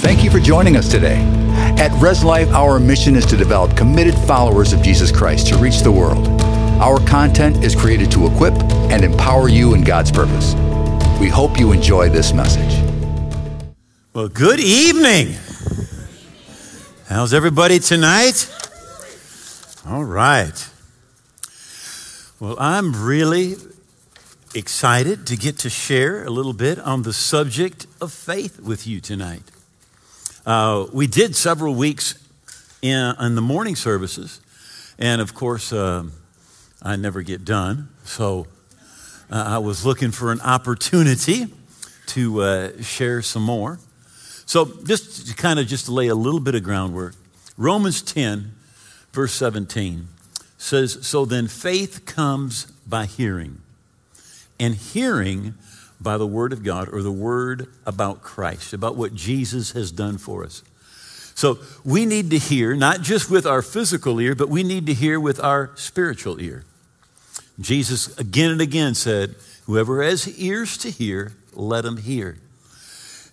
Thank you for joining us today. At Res Life, our mission is to develop committed followers of Jesus Christ to reach the world. Our content is created to equip and empower you in God's purpose. We hope you enjoy this message. Well, good evening. How's everybody tonight? All right. Well, I'm really excited to get to share a little bit on the subject of faith with you tonight. Uh, we did several weeks in, in, the morning services, and of course, uh, I never get done. So uh, I was looking for an opportunity to uh, share some more. So just to kind of just lay a little bit of groundwork, Romans 10, verse 17 says, So then faith comes by hearing, and hearing by the Word of God or the Word about Christ, about what Jesus has done for us. So we need to hear, not just with our physical ear, but we need to hear with our spiritual ear. Jesus again and again said, Whoever has ears to hear, let him hear.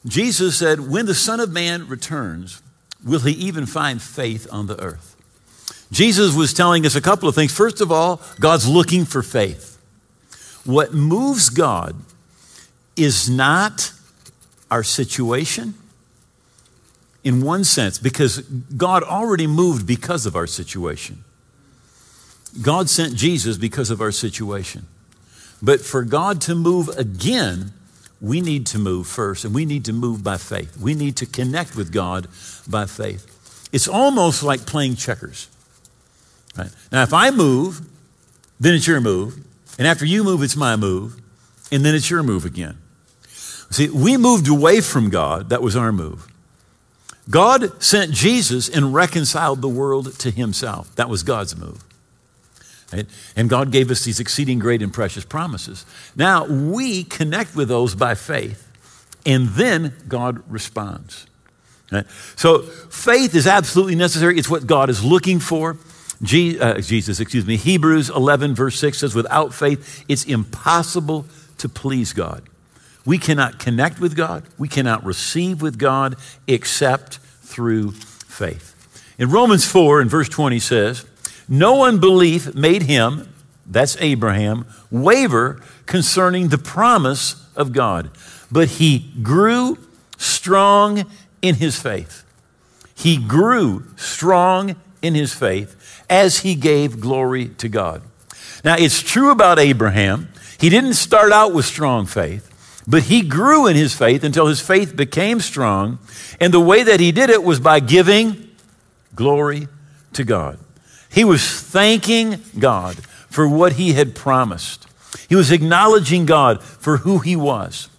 Jesus said, When the Son of Man returns, will he even find faith on the earth? Jesus was telling us a couple of things. First of all, God's looking for faith. What moves God is not our situation in one sense, because God already moved because of our situation. God sent Jesus because of our situation. But for God to move again, we need to move first, and we need to move by faith. We need to connect with God by faith. It's almost like playing checkers. Right? Now, if I move, then it's your move. And after you move, it's my move. And then it's your move again. See, we moved away from God. That was our move. God sent Jesus and reconciled the world to himself. That was God's move. Right? And God gave us these exceeding great and precious promises. Now we connect with those by faith, and then God responds. Right? So faith is absolutely necessary. It's what God is looking for. Je- uh, Jesus, excuse me. Hebrews 11, verse 6 says, Without faith, it's impossible to please God. We cannot connect with God, we cannot receive with God except through faith. In Romans 4, in verse 20 says, No unbelief made him, that's Abraham, waver concerning the promise of God, but he grew strong in his faith. He grew strong in his faith as he gave glory to God. Now, it's true about Abraham. He didn't start out with strong faith. But he grew in his faith until his faith became strong. And the way that he did it was by giving glory to God. He was thanking God for what he had promised. He was acknowledging God for who he was.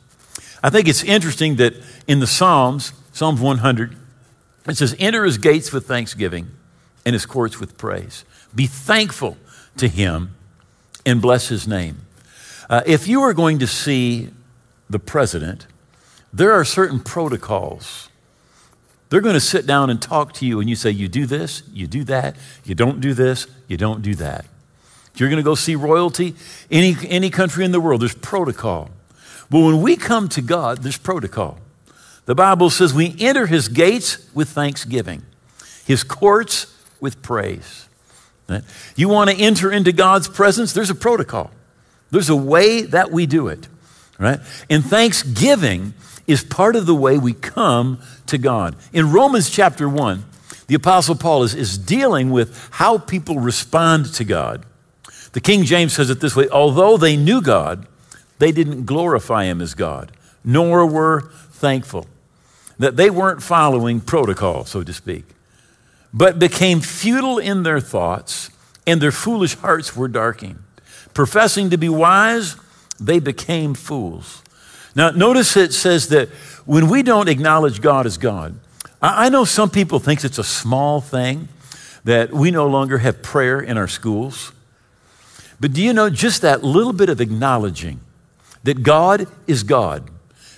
I think it's interesting that in the Psalms, Psalms 100, it says, Enter his gates with thanksgiving and his courts with praise. Be thankful to him and bless his name. Uh, if you are going to see the president, there are certain protocols. They're going to sit down and talk to you, and you say, You do this, you do that, you don't do this, you don't do that. You're going to go see royalty, any, any country in the world, there's protocol. But when we come to God, there's protocol. The Bible says we enter his gates with thanksgiving, his courts with praise. You want to enter into God's presence? There's a protocol, there's a way that we do it right? And thanksgiving is part of the way we come to God. In Romans chapter 1, the Apostle Paul is, is dealing with how people respond to God. The King James says it this way although they knew God, they didn't glorify him as God, nor were thankful. That they weren't following protocol, so to speak, but became futile in their thoughts, and their foolish hearts were darkened. Professing to be wise, they became fools. Now, notice it says that when we don't acknowledge God as God, I know some people think it's a small thing that we no longer have prayer in our schools. But do you know just that little bit of acknowledging that God is God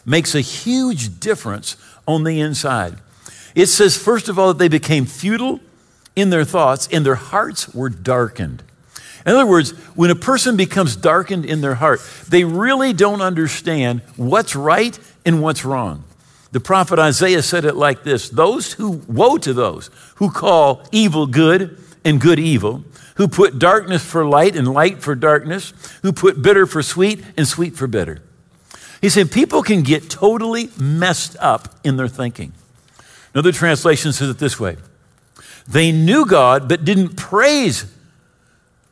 makes a huge difference on the inside? It says, first of all, that they became futile in their thoughts and their hearts were darkened. In other words, when a person becomes darkened in their heart, they really don't understand what's right and what's wrong. The prophet Isaiah said it like this Those who, woe to those who call evil good and good evil, who put darkness for light and light for darkness, who put bitter for sweet and sweet for bitter. He said people can get totally messed up in their thinking. Another translation says it this way They knew God, but didn't praise,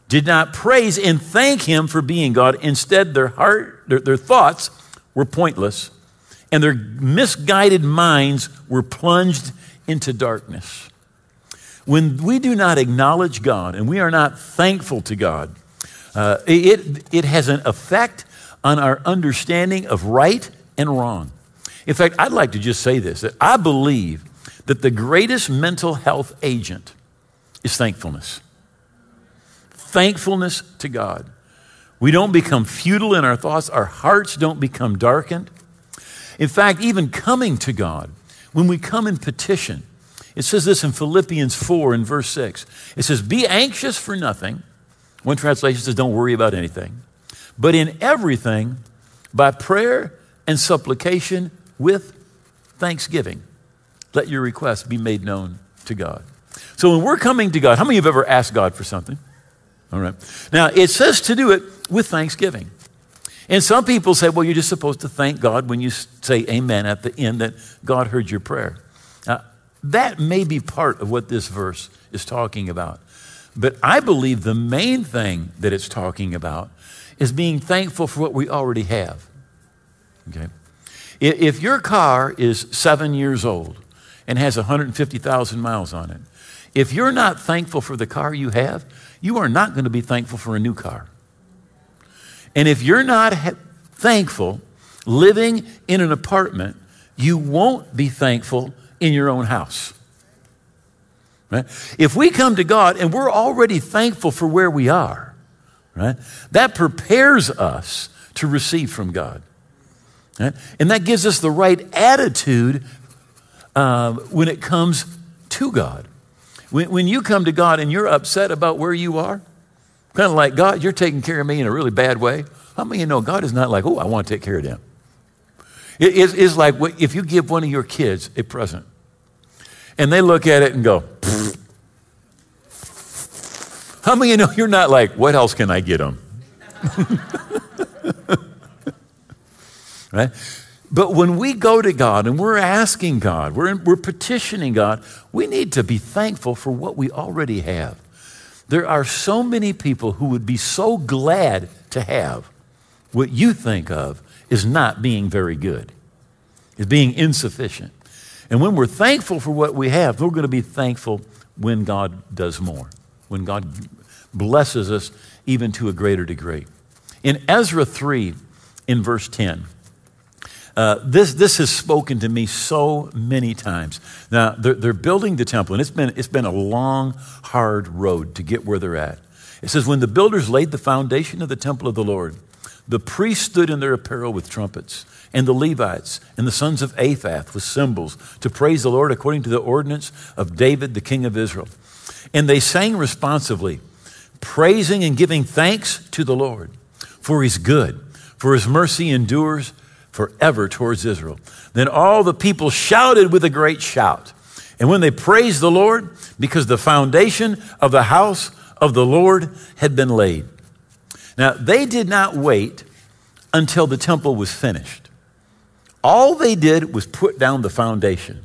did not praise and thank Him for being God. Instead, their heart, their, their thoughts were pointless and their misguided minds were plunged into darkness. When we do not acknowledge God and we are not thankful to God, uh, it, it has an effect on our understanding of right and wrong. In fact, I'd like to just say this that I believe that the greatest mental health agent is thankfulness. Thankfulness to God. We don't become futile in our thoughts, our hearts don't become darkened. In fact, even coming to God, when we come in petition, it says this in Philippians 4 in verse 6. It says, Be anxious for nothing. One translation says, Don't worry about anything. But in everything, by prayer and supplication with thanksgiving, let your requests be made known to God. So when we're coming to God, how many of you have ever asked God for something? All right. Now, it says to do it with thanksgiving. And some people say, well, you're just supposed to thank God when you say amen at the end that God heard your prayer. Now, that may be part of what this verse is talking about. But I believe the main thing that it's talking about is being thankful for what we already have. Okay? If your car is seven years old and has 150,000 miles on it, if you're not thankful for the car you have, you are not going to be thankful for a new car. And if you're not ha- thankful living in an apartment, you won't be thankful in your own house. Right? If we come to God and we're already thankful for where we are, right? That prepares us to receive from God. Right? And that gives us the right attitude uh, when it comes to God. When, when you come to God and you're upset about where you are, Kind of like, God, you're taking care of me in a really bad way. How many of you know God is not like, oh, I want to take care of them? It's like if you give one of your kids a present and they look at it and go, Pfft. how many of you know you're not like, what else can I get them? right? But when we go to God and we're asking God, we're, we're petitioning God, we need to be thankful for what we already have. There are so many people who would be so glad to have what you think of is not being very good, is being insufficient. And when we're thankful for what we have, we're going to be thankful when God does more, when God blesses us even to a greater degree. In Ezra 3, in verse 10, uh, this, this has spoken to me so many times. Now, they're, they're building the temple, and it's been, it's been a long, hard road to get where they're at. It says, When the builders laid the foundation of the temple of the Lord, the priests stood in their apparel with trumpets, and the Levites and the sons of Asaph with cymbals to praise the Lord according to the ordinance of David, the king of Israel. And they sang responsively, praising and giving thanks to the Lord, for he's good, for his mercy endures forever towards Israel. Then all the people shouted with a great shout. And when they praised the Lord, because the foundation of the house of the Lord had been laid. Now, they did not wait until the temple was finished. All they did was put down the foundation.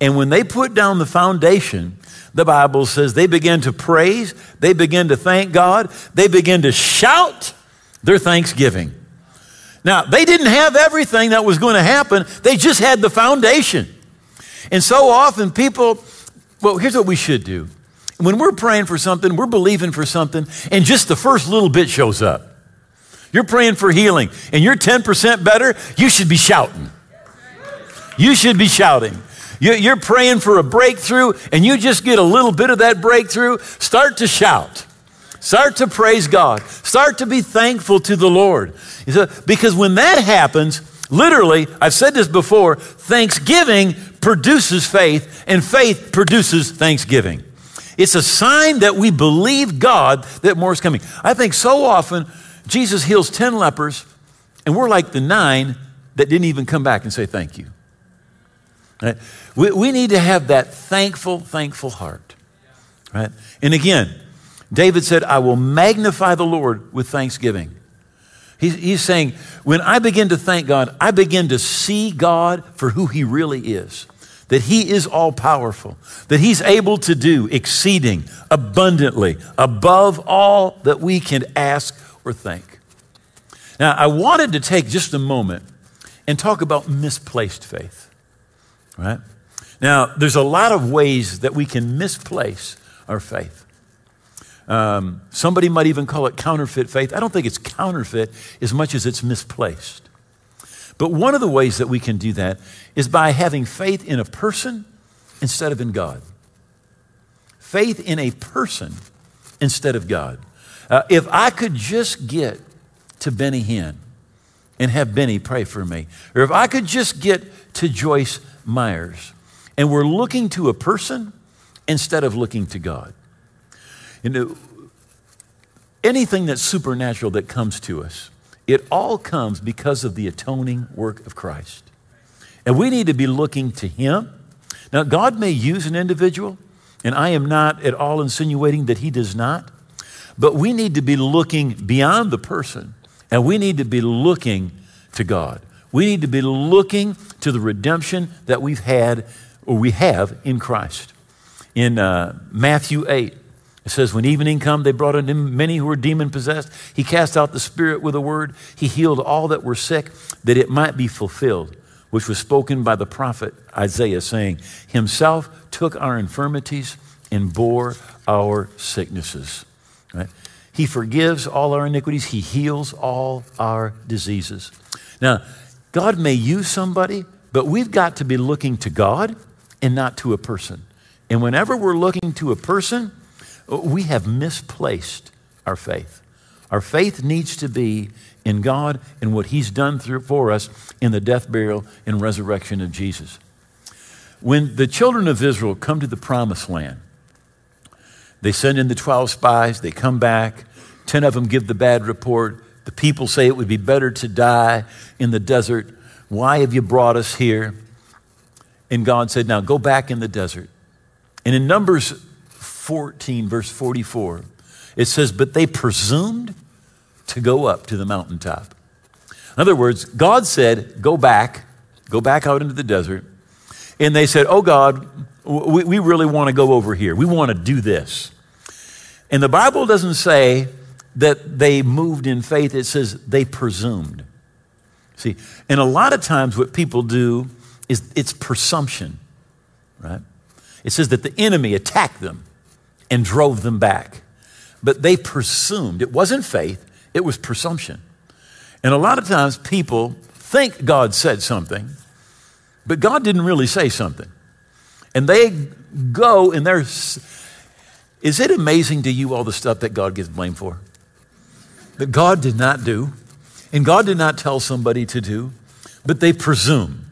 And when they put down the foundation, the Bible says they began to praise, they began to thank God, they began to shout their thanksgiving. Now, they didn't have everything that was going to happen, they just had the foundation. And so often people, well, here's what we should do. When we're praying for something, we're believing for something, and just the first little bit shows up. You're praying for healing, and you're 10% better, you should be shouting. You should be shouting. You're praying for a breakthrough, and you just get a little bit of that breakthrough, start to shout. Start to praise God. Start to be thankful to the Lord. Because when that happens, literally, I've said this before, thanksgiving produces faith, and faith produces thanksgiving. It's a sign that we believe God that more is coming. I think so often Jesus heals 10 lepers, and we're like the nine that didn't even come back and say thank you. Right? We, we need to have that thankful, thankful heart. Right? And again, David said, I will magnify the Lord with thanksgiving. He's, he's saying, when I begin to thank God, I begin to see God for who He really is. That He is all powerful, that He's able to do exceeding abundantly above all that we can ask or think. Now, I wanted to take just a moment and talk about misplaced faith, right? Now, there's a lot of ways that we can misplace our faith. Um, somebody might even call it counterfeit faith. I don't think it's counterfeit as much as it's misplaced. But one of the ways that we can do that is by having faith in a person instead of in God. Faith in a person instead of God. Uh, if I could just get to Benny Hinn and have Benny pray for me, or if I could just get to Joyce Myers and we're looking to a person instead of looking to God. You know, anything that's supernatural that comes to us, it all comes because of the atoning work of Christ. And we need to be looking to Him. Now, God may use an individual, and I am not at all insinuating that He does not, but we need to be looking beyond the person, and we need to be looking to God. We need to be looking to the redemption that we've had or we have in Christ. In uh, Matthew 8, it says, When evening come, they brought unto him many who were demon possessed. He cast out the spirit with a word. He healed all that were sick, that it might be fulfilled, which was spoken by the prophet Isaiah, saying, Himself took our infirmities and bore our sicknesses. Right? He forgives all our iniquities, He heals all our diseases. Now, God may use somebody, but we've got to be looking to God and not to a person. And whenever we're looking to a person, we have misplaced our faith. Our faith needs to be in God and what He's done through, for us in the death, burial, and resurrection of Jesus. When the children of Israel come to the promised land, they send in the 12 spies, they come back, 10 of them give the bad report. The people say it would be better to die in the desert. Why have you brought us here? And God said, Now go back in the desert. And in Numbers 14, verse 44, it says, But they presumed to go up to the mountaintop. In other words, God said, Go back, go back out into the desert. And they said, Oh God, we, we really want to go over here. We want to do this. And the Bible doesn't say that they moved in faith, it says they presumed. See, and a lot of times what people do is it's presumption, right? It says that the enemy attacked them and drove them back. But they presumed. It wasn't faith, it was presumption. And a lot of times people think God said something, but God didn't really say something. And they go and they're. Is it amazing to you all the stuff that God gets blamed for? That God did not do, and God did not tell somebody to do, but they presume.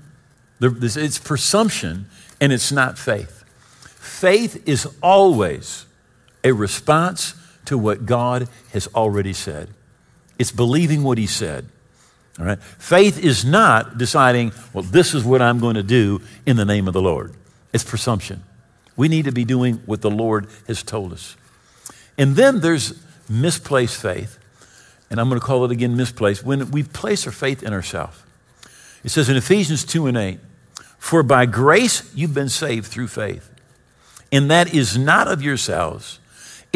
It's presumption and it's not faith. Faith is always a response to what God has already said. It's believing what He said. All right? Faith is not deciding, well, this is what I'm going to do in the name of the Lord. It's presumption. We need to be doing what the Lord has told us. And then there's misplaced faith. And I'm going to call it again misplaced. When we place our faith in ourselves. It says in Ephesians 2 and 8, For by grace you've been saved through faith. And that is not of yourselves.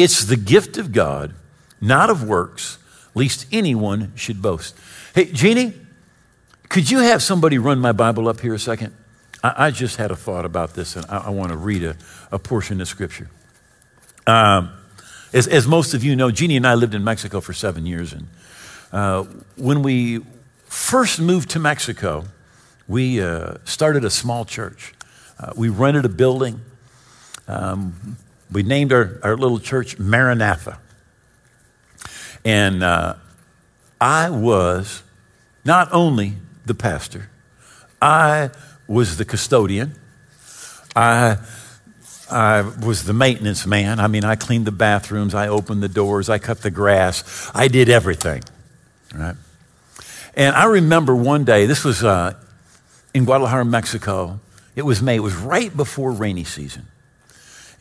It's the gift of God, not of works, lest anyone should boast. Hey, Jeannie, could you have somebody run my Bible up here a second? I, I just had a thought about this, and I, I want to read a, a, portion of Scripture. Um, as, as, most of you know, Jeannie and I lived in Mexico for seven years, and uh, when we first moved to Mexico, we uh, started a small church. Uh, we rented a building. Um, we named our, our little church Maranatha. And uh, I was not only the pastor, I was the custodian. I, I was the maintenance man. I mean, I cleaned the bathrooms, I opened the doors, I cut the grass, I did everything. Right? And I remember one day, this was uh, in Guadalajara, Mexico, It was May. It was right before rainy season.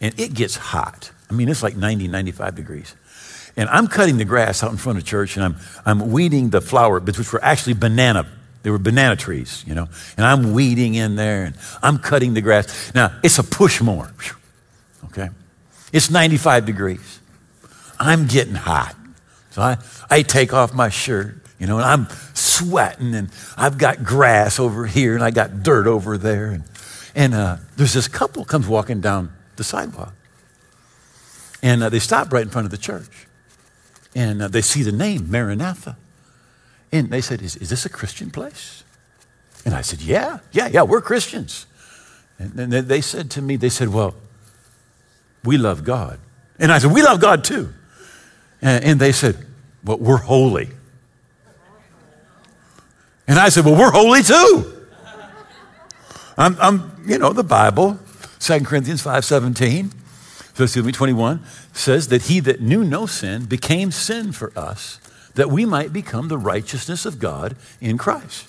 And it gets hot. I mean, it's like 90, 95 degrees. And I'm cutting the grass out in front of church and I'm, I'm weeding the flower beds, which were actually banana. They were banana trees, you know. And I'm weeding in there and I'm cutting the grass. Now, it's a push mower. Okay? It's 95 degrees. I'm getting hot. So I, I take off my shirt, you know, and I'm sweating and I've got grass over here and I got dirt over there. And, and uh, there's this couple comes walking down the sidewalk. And uh, they stop right in front of the church. And uh, they see the name, Maranatha. And they said, is, is this a Christian place? And I said, Yeah, yeah, yeah, we're Christians. And then they said to me, They said, Well, we love God. And I said, We love God too. And, and they said, But we're holy. And I said, Well, we're holy too. I'm, I'm you know, the Bible, 2 Corinthians 5 17, so excuse me, 21, says that he that knew no sin became sin for us, that we might become the righteousness of God in Christ.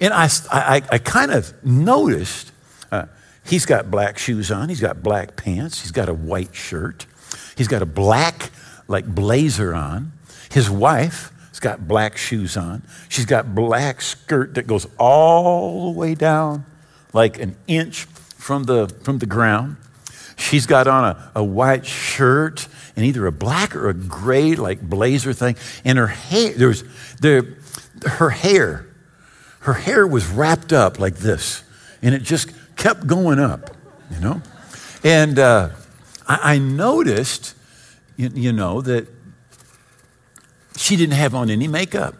And I, I, I kind of noticed uh, he's got black shoes on, he's got black pants, he's got a white shirt, he's got a black, like, blazer on. His wife has got black shoes on, she's got black skirt that goes all the way down, like an inch from the, from the ground. She's got on a, a white shirt and either a black or a gray, like blazer thing. And her hair, there was, there, her hair, her hair was wrapped up like this. And it just kept going up, you know? And uh, I, I, noticed, you, you know, that she didn't have on any makeup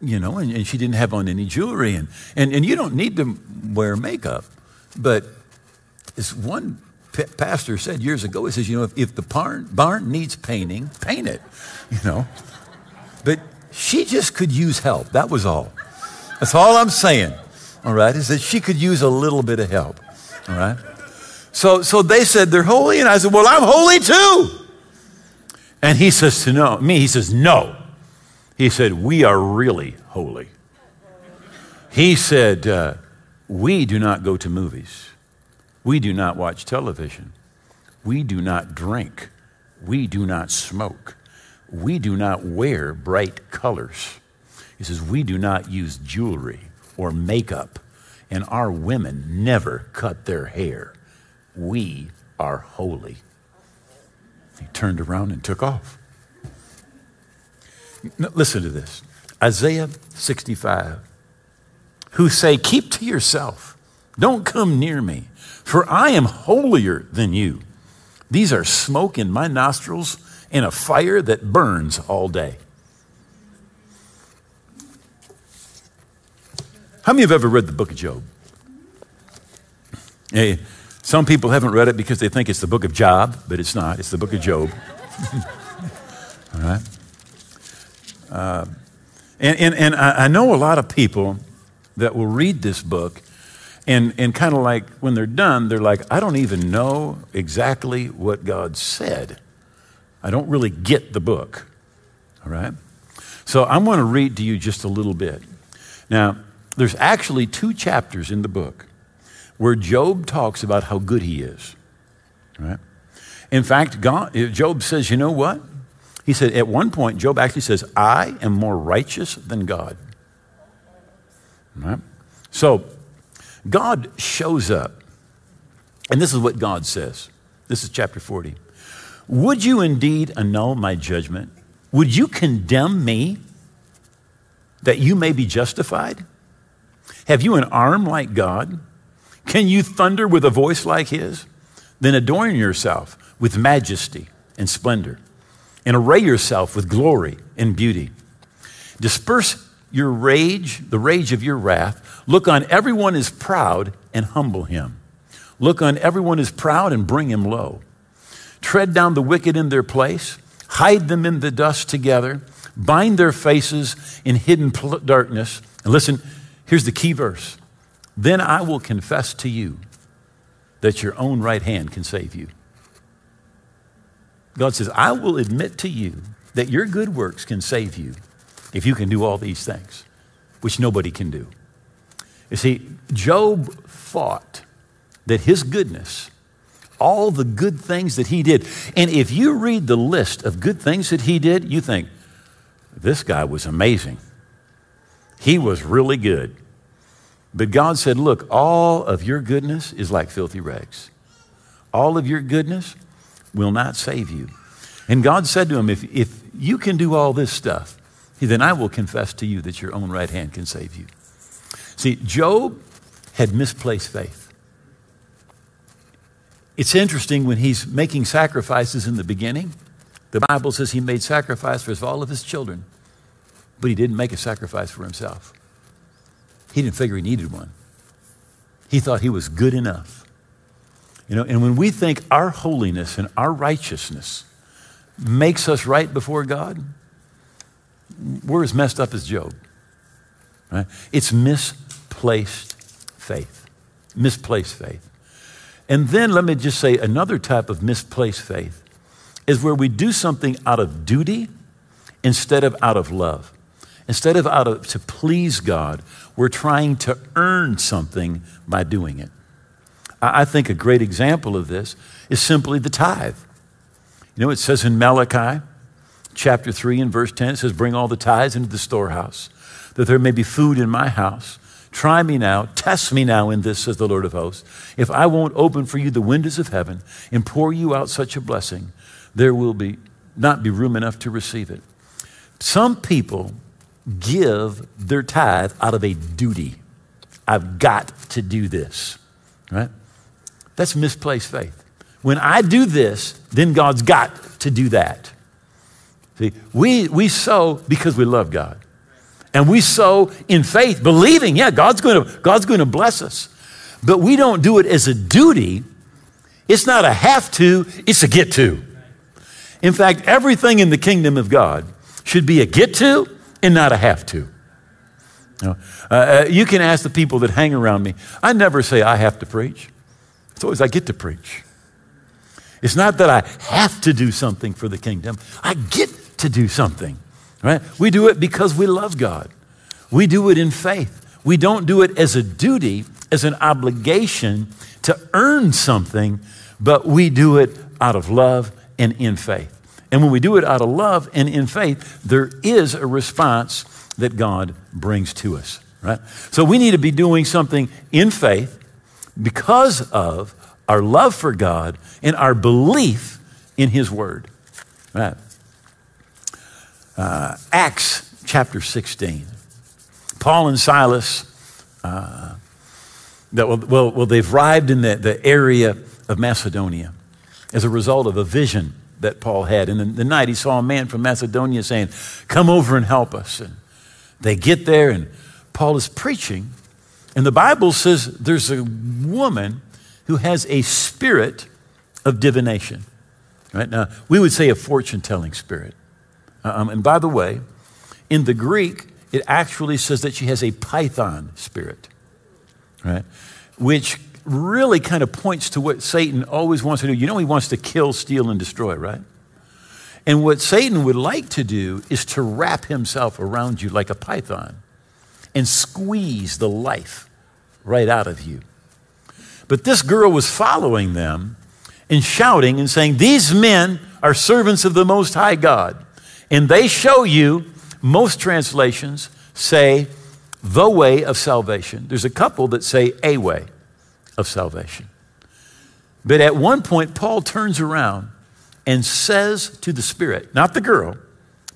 you know, and, and, she didn't have on any jewelry. And, and, and you don't need to wear makeup. But as one pastor said years ago, he says, you know, if, if the barn, barn needs painting, paint it, you know. But she just could use help. That was all. That's all I'm saying, all right, is that she could use a little bit of help, all right? So, so they said they're holy, and I said, well, I'm holy too. And he says to no, me, he says, no. He said, we are really holy. He said, uh, we do not go to movies. We do not watch television. We do not drink. We do not smoke. We do not wear bright colors. He says, We do not use jewelry or makeup, and our women never cut their hair. We are holy. He turned around and took off. Now, listen to this Isaiah 65 who say, Keep to yourself, don't come near me, for I am holier than you. These are smoke in my nostrils and a fire that burns all day. How many have ever read the book of Job? Hey, some people haven't read it because they think it's the book of Job, but it's not. It's the book of Job. all right? Uh, and and, and I, I know a lot of people that will read this book and, and kind of like when they're done, they're like, I don't even know exactly what God said. I don't really get the book. All right? So I'm going to read to you just a little bit. Now, there's actually two chapters in the book where Job talks about how good he is. Right? In fact, God, Job says, you know what? He said, at one point, Job actually says, I am more righteous than God. Right? So, God shows up. And this is what God says. This is chapter 40. Would you indeed annul my judgment? Would you condemn me that you may be justified? Have you an arm like God? Can you thunder with a voice like his? Then adorn yourself with majesty and splendor, and array yourself with glory and beauty. Disperse your rage, the rage of your wrath. Look on everyone is proud and humble him. Look on everyone is proud and bring him low. Tread down the wicked in their place, hide them in the dust together, bind their faces in hidden pl- darkness. And listen, here's the key verse. Then I will confess to you that your own right hand can save you. God says, I will admit to you that your good works can save you if you can do all these things, which nobody can do. You see, Job thought that his goodness, all the good things that he did, and if you read the list of good things that he did, you think, this guy was amazing. He was really good. But God said, Look, all of your goodness is like filthy rags. All of your goodness will not save you. And God said to him, If, if you can do all this stuff, then I will confess to you that your own right hand can save you. See, Job had misplaced faith. It's interesting when he's making sacrifices in the beginning, the Bible says he made sacrifice for all of his children, but he didn't make a sacrifice for himself. He didn't figure he needed one. He thought he was good enough. You know, and when we think our holiness and our righteousness makes us right before God, we're as messed up as Job. Right? It's misplaced faith. Misplaced faith. And then let me just say another type of misplaced faith is where we do something out of duty instead of out of love. Instead of out of to please God, we're trying to earn something by doing it. I think a great example of this is simply the tithe. You know, it says in Malachi chapter 3 and verse 10, it says, Bring all the tithes into the storehouse, that there may be food in my house. Try me now, test me now in this, says the Lord of hosts. If I won't open for you the windows of heaven and pour you out such a blessing, there will be not be room enough to receive it. Some people give their tithe out of a duty. I've got to do this, right? That's misplaced faith. When I do this, then God's got to do that. See, we, we sow because we love God. And we sow in faith, believing, yeah, God's going to God's going to bless us. But we don't do it as a duty. It's not a have to, it's a get to. In fact, everything in the kingdom of God should be a get to and not a have to. You, know, uh, uh, you can ask the people that hang around me. I never say I have to preach. It's always I get to preach. It's not that I have to do something for the kingdom. I get to do something, right? We do it because we love God. We do it in faith. We don't do it as a duty, as an obligation to earn something, but we do it out of love and in faith. And when we do it out of love and in faith, there is a response that God brings to us, right? So we need to be doing something in faith because of our love for God and our belief in His Word, right? Uh, Acts chapter 16. Paul and Silas, uh, that, well, well, well, they've arrived in the, the area of Macedonia as a result of a vision that Paul had. And in the night, he saw a man from Macedonia saying, Come over and help us. And they get there, and Paul is preaching. And the Bible says there's a woman who has a spirit of divination. Right now, we would say a fortune telling spirit. Um, and by the way, in the Greek, it actually says that she has a python spirit, right? Which really kind of points to what Satan always wants to do. You know, he wants to kill, steal, and destroy, right? And what Satan would like to do is to wrap himself around you like a python and squeeze the life right out of you. But this girl was following them and shouting and saying, These men are servants of the Most High God. And they show you, most translations say, the way of salvation. There's a couple that say a way of salvation. But at one point, Paul turns around and says to the Spirit, not the girl,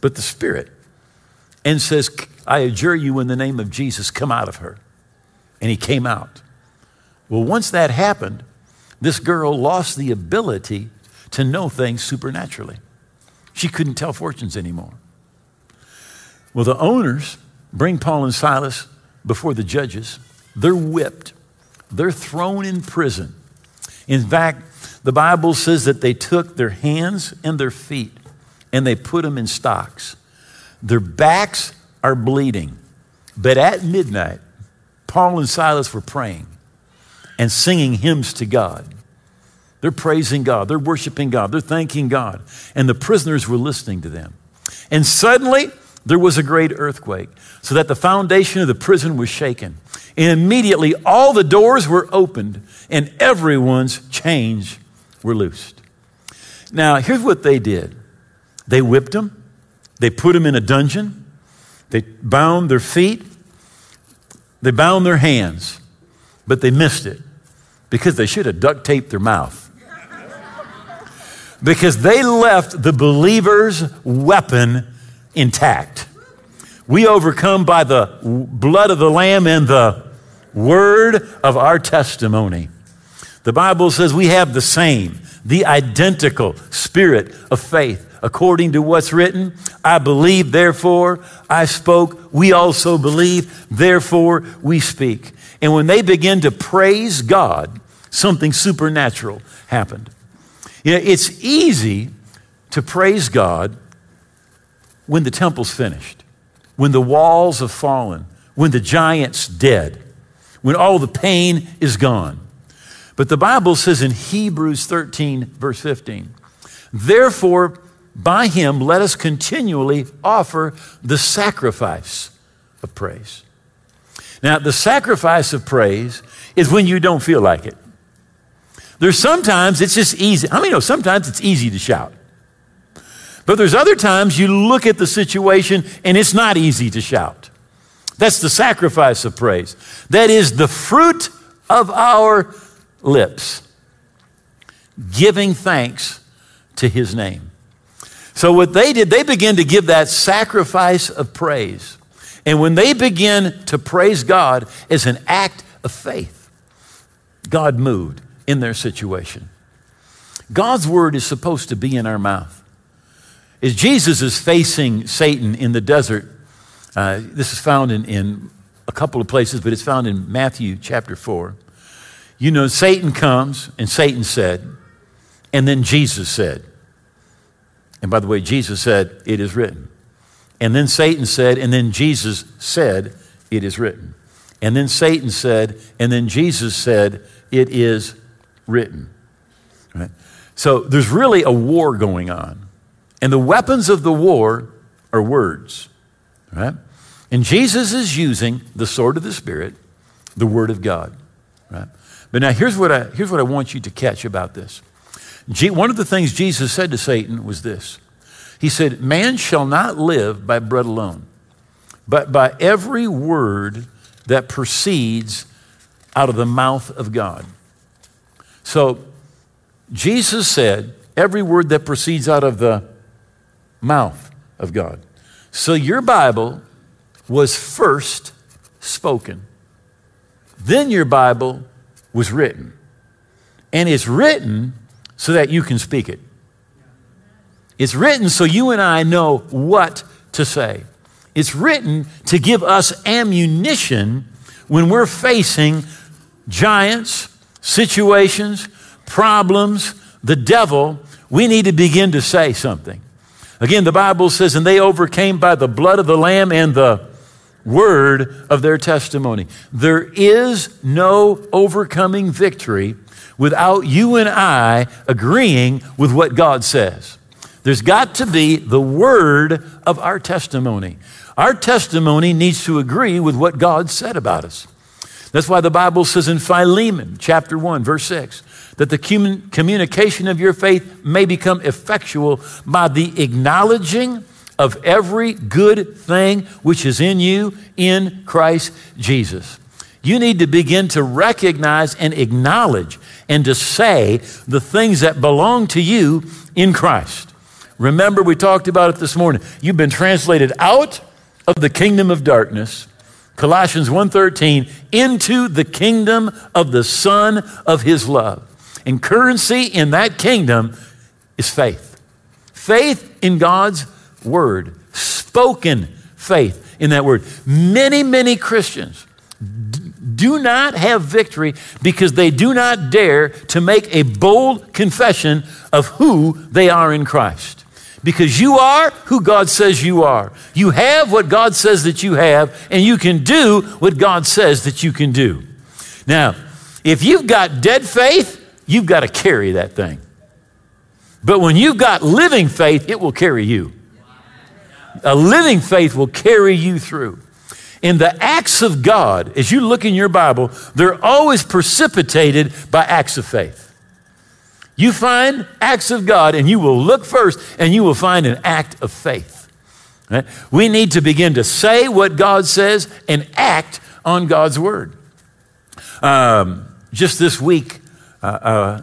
but the Spirit, and says, I adjure you in the name of Jesus, come out of her. And he came out. Well, once that happened, this girl lost the ability to know things supernaturally. She couldn't tell fortunes anymore. Well, the owners bring Paul and Silas before the judges. They're whipped, they're thrown in prison. In fact, the Bible says that they took their hands and their feet and they put them in stocks. Their backs are bleeding. But at midnight, Paul and Silas were praying and singing hymns to God. They're praising God, they're worshiping God, they're thanking God. And the prisoners were listening to them. And suddenly, there was a great earthquake, so that the foundation of the prison was shaken. And immediately all the doors were opened and everyone's chains were loosed. Now, here's what they did they whipped them, they put them in a dungeon, they bound their feet, they bound their hands, but they missed it because they should have duct taped their mouth. Because they left the believer's weapon intact. We overcome by the blood of the Lamb and the word of our testimony. The Bible says we have the same, the identical spirit of faith. According to what's written, I believe, therefore I spoke. We also believe, therefore we speak. And when they begin to praise God, something supernatural happened. You know, it's easy to praise God when the temple's finished, when the walls have fallen, when the giant's dead, when all the pain is gone. But the Bible says in Hebrews 13, verse 15, therefore, by him let us continually offer the sacrifice of praise. Now, the sacrifice of praise is when you don't feel like it. There's sometimes it's just easy. I mean, you know sometimes it's easy to shout. But there's other times you look at the situation and it's not easy to shout. That's the sacrifice of praise. That is the fruit of our lips, giving thanks to his name. So, what they did, they began to give that sacrifice of praise. And when they begin to praise God as an act of faith, God moved in their situation. God's word is supposed to be in our mouth. As Jesus is facing Satan in the desert, uh, this is found in, in a couple of places, but it's found in Matthew chapter 4. You know, Satan comes, and Satan said, and then Jesus said, and by the way, Jesus said, It is written. And then Satan said, and then Jesus said, It is written. And then Satan said, and then Jesus said, It is written. Right? So there's really a war going on. And the weapons of the war are words. Right? And Jesus is using the sword of the Spirit, the Word of God. Right? But now here's what I, here's what I want you to catch about this. One of the things Jesus said to Satan was this He said, Man shall not live by bread alone, but by every word that proceeds out of the mouth of God. So Jesus said, Every word that proceeds out of the mouth of God. So your Bible was first spoken, then your Bible was written. And it's written so that you can speak it. It's written so you and I know what to say. It's written to give us ammunition when we're facing giants, situations, problems, the devil. We need to begin to say something. Again, the Bible says, and they overcame by the blood of the Lamb and the word of their testimony. There is no overcoming victory without you and I agreeing with what God says. There's got to be the word of our testimony. Our testimony needs to agree with what God said about us. That's why the Bible says in Philemon, chapter 1, verse 6, that the communication of your faith may become effectual by the acknowledging of every good thing which is in you in Christ Jesus. You need to begin to recognize and acknowledge and to say the things that belong to you in Christ. Remember, we talked about it this morning. You've been translated out of the kingdom of darkness Colossians 1:13 into the kingdom of the son of his love. And currency in that kingdom is faith. Faith in God's word, spoken faith in that word. Many, many Christians do not have victory because they do not dare to make a bold confession of who they are in Christ. Because you are who God says you are. You have what God says that you have, and you can do what God says that you can do. Now, if you've got dead faith, you've got to carry that thing. But when you've got living faith, it will carry you. A living faith will carry you through. In the acts of God, as you look in your Bible, they're always precipitated by acts of faith. You find acts of God, and you will look first, and you will find an act of faith. Right? We need to begin to say what God says and act on God's word. Um, just this week, uh, uh,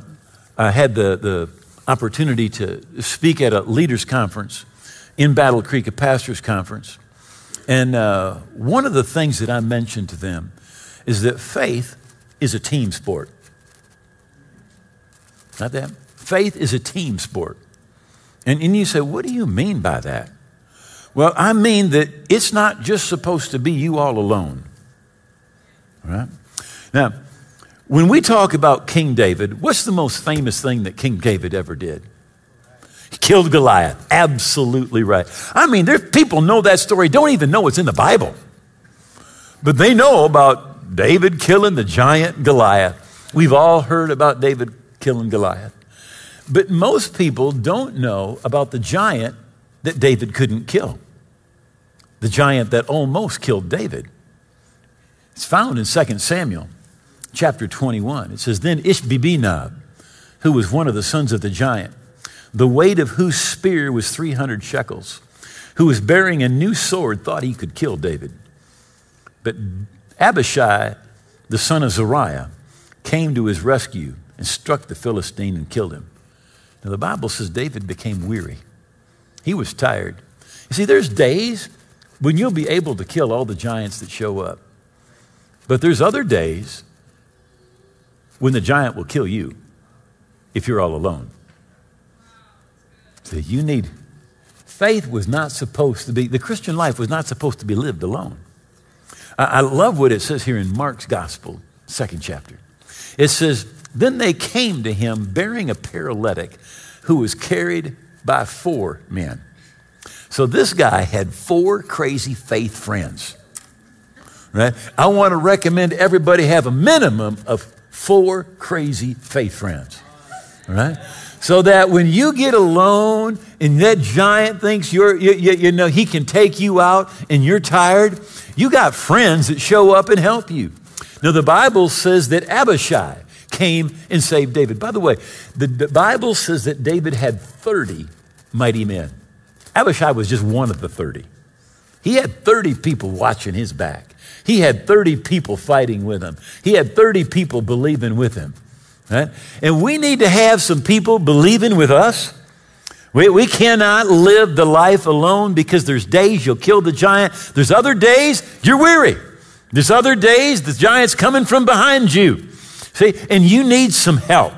I had the, the opportunity to speak at a leaders' conference in Battle Creek, a pastor's conference. And uh, one of the things that I mentioned to them is that faith is a team sport. Not that? Faith is a team sport. And, and you say, what do you mean by that? Well, I mean that it's not just supposed to be you all alone. Right? Now, when we talk about King David, what's the most famous thing that King David ever did? He killed Goliath. Absolutely right. I mean, people know that story, don't even know it's in the Bible. But they know about David killing the giant Goliath. We've all heard about David killing Goliath. But most people don't know about the giant that David couldn't kill. The giant that almost killed David. It's found in 2 Samuel chapter 21. It says, Then Ishbi-benob, who was one of the sons of the giant, the weight of whose spear was 300 shekels, who was bearing a new sword, thought he could kill David. But Abishai, the son of Zeruiah, came to his rescue and struck the Philistine and killed him. Now, the Bible says David became weary. He was tired. You see, there's days when you'll be able to kill all the giants that show up. But there's other days when the giant will kill you if you're all alone. So you need faith was not supposed to be, the Christian life was not supposed to be lived alone. I, I love what it says here in Mark's gospel, second chapter. It says, Then they came to him bearing a paralytic who was carried by four men. So this guy had four crazy faith friends. Right? I want to recommend everybody have a minimum of four crazy faith friends. Right? So that when you get alone and that giant thinks you're, you, you, you, know, he can take you out and you're tired, you got friends that show up and help you. Now, the Bible says that Abishai came and saved David. By the way, the, the Bible says that David had 30 mighty men. Abishai was just one of the 30. He had 30 people watching his back. He had 30 people fighting with him. He had 30 people believing with him. Right? And we need to have some people believing with us. We, we cannot live the life alone because there's days you'll kill the giant. There's other days you're weary. There's other days the giant's coming from behind you. See, and you need some help.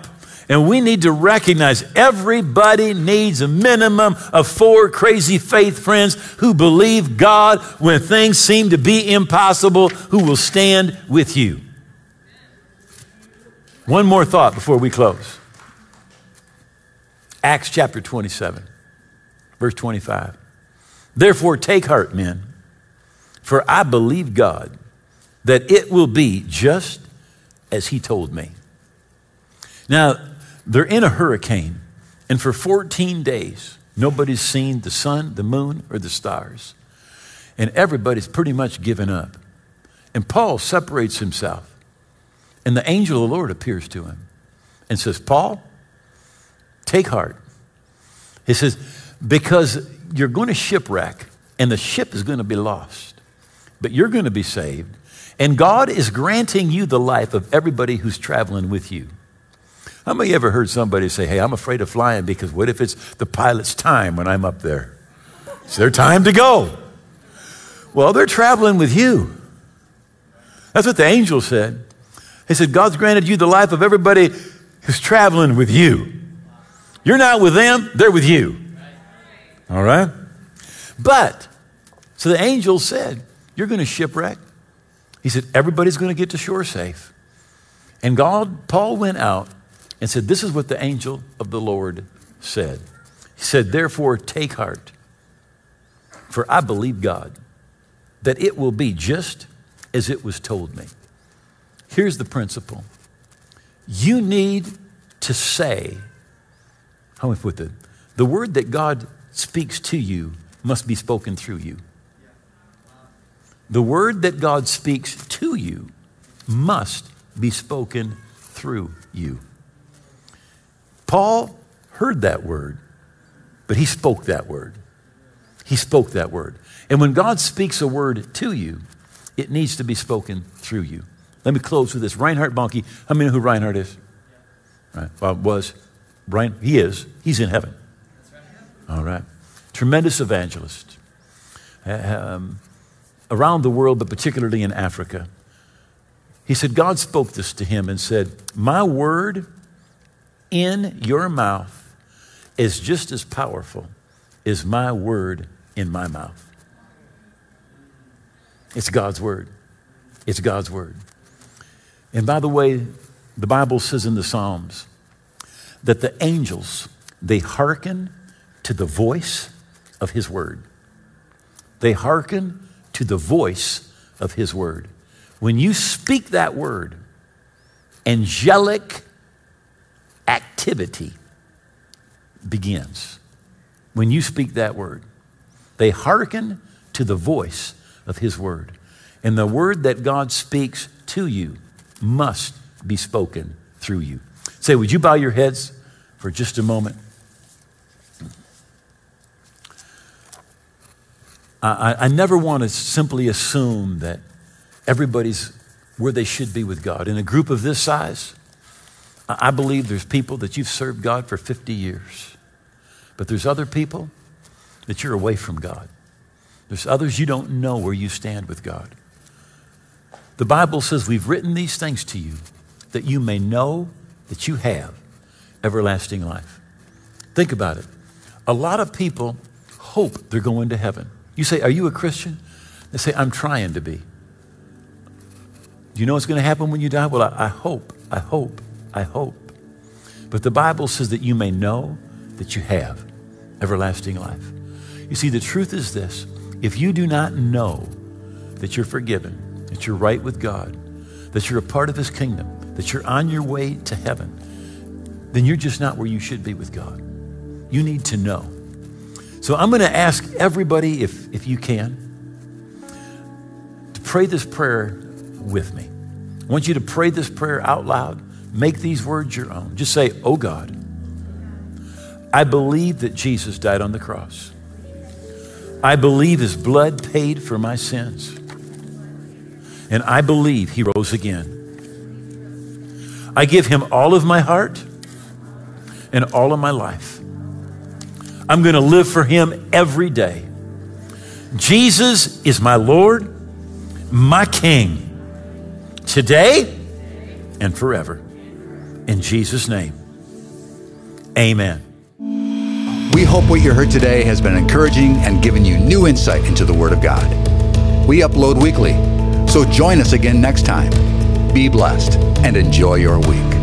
And we need to recognize everybody needs a minimum of four crazy faith friends who believe God when things seem to be impossible, who will stand with you. One more thought before we close. Acts chapter 27, verse 25. Therefore, take heart, men, for I believe God that it will be just as he told me. Now, they're in a hurricane, and for 14 days, nobody's seen the sun, the moon, or the stars. And everybody's pretty much given up. And Paul separates himself, and the angel of the Lord appears to him and says, Paul, take heart. He says, because you're going to shipwreck, and the ship is going to be lost, but you're going to be saved. And God is granting you the life of everybody who's traveling with you. How many ever heard somebody say, Hey, I'm afraid of flying because what if it's the pilot's time when I'm up there? It's their time to go. Well, they're traveling with you. That's what the angel said. He said, God's granted you the life of everybody who's traveling with you. You're not with them, they're with you. All right? But, so the angel said, You're going to shipwreck. He said, Everybody's going to get to shore safe. And God, Paul went out and said, This is what the angel of the Lord said. He said, Therefore, take heart, for I believe God that it will be just as it was told me. Here's the principle you need to say, how I put that? The word that God speaks to you must be spoken through you. The word that God speaks to you must be spoken through you. Paul heard that word, but he spoke that word. He spoke that word. And when God speaks a word to you, it needs to be spoken through you. Let me close with this. Reinhard Bonnke, how many know who Reinhard is? Right. Well, was. Brian, he is. He's in heaven. All right. Tremendous evangelist. Um, around the world, but particularly in Africa. He said, God spoke this to him and said, My word in your mouth is just as powerful as my word in my mouth. It's God's word. It's God's word. And by the way, the Bible says in the Psalms that the angels, they hearken to the voice of his word. They hearken to the voice of his word. When you speak that word, angelic activity begins. When you speak that word, they hearken to the voice of his word. And the word that God speaks to you must be spoken through you. Say, would you bow your heads for just a moment? I, I never want to simply assume that everybody's where they should be with God. In a group of this size, I believe there's people that you've served God for 50 years, but there's other people that you're away from God. There's others you don't know where you stand with God. The Bible says, We've written these things to you that you may know that you have everlasting life. Think about it. A lot of people hope they're going to heaven. You say, Are you a Christian? They say, I'm trying to be. Do you know what's going to happen when you die? Well, I, I hope, I hope, I hope. But the Bible says that you may know that you have everlasting life. You see, the truth is this if you do not know that you're forgiven, that you're right with God, that you're a part of His kingdom, that you're on your way to heaven, then you're just not where you should be with God. You need to know. So I'm going to ask everybody, if, if you can, to pray this prayer with me. I want you to pray this prayer out loud. Make these words your own. Just say, Oh God, I believe that Jesus died on the cross. I believe his blood paid for my sins. And I believe he rose again. I give him all of my heart and all of my life. I'm going to live for Him every day. Jesus is my Lord, my King, today and forever. In Jesus' name, amen. We hope what you heard today has been encouraging and given you new insight into the Word of God. We upload weekly, so join us again next time. Be blessed and enjoy your week.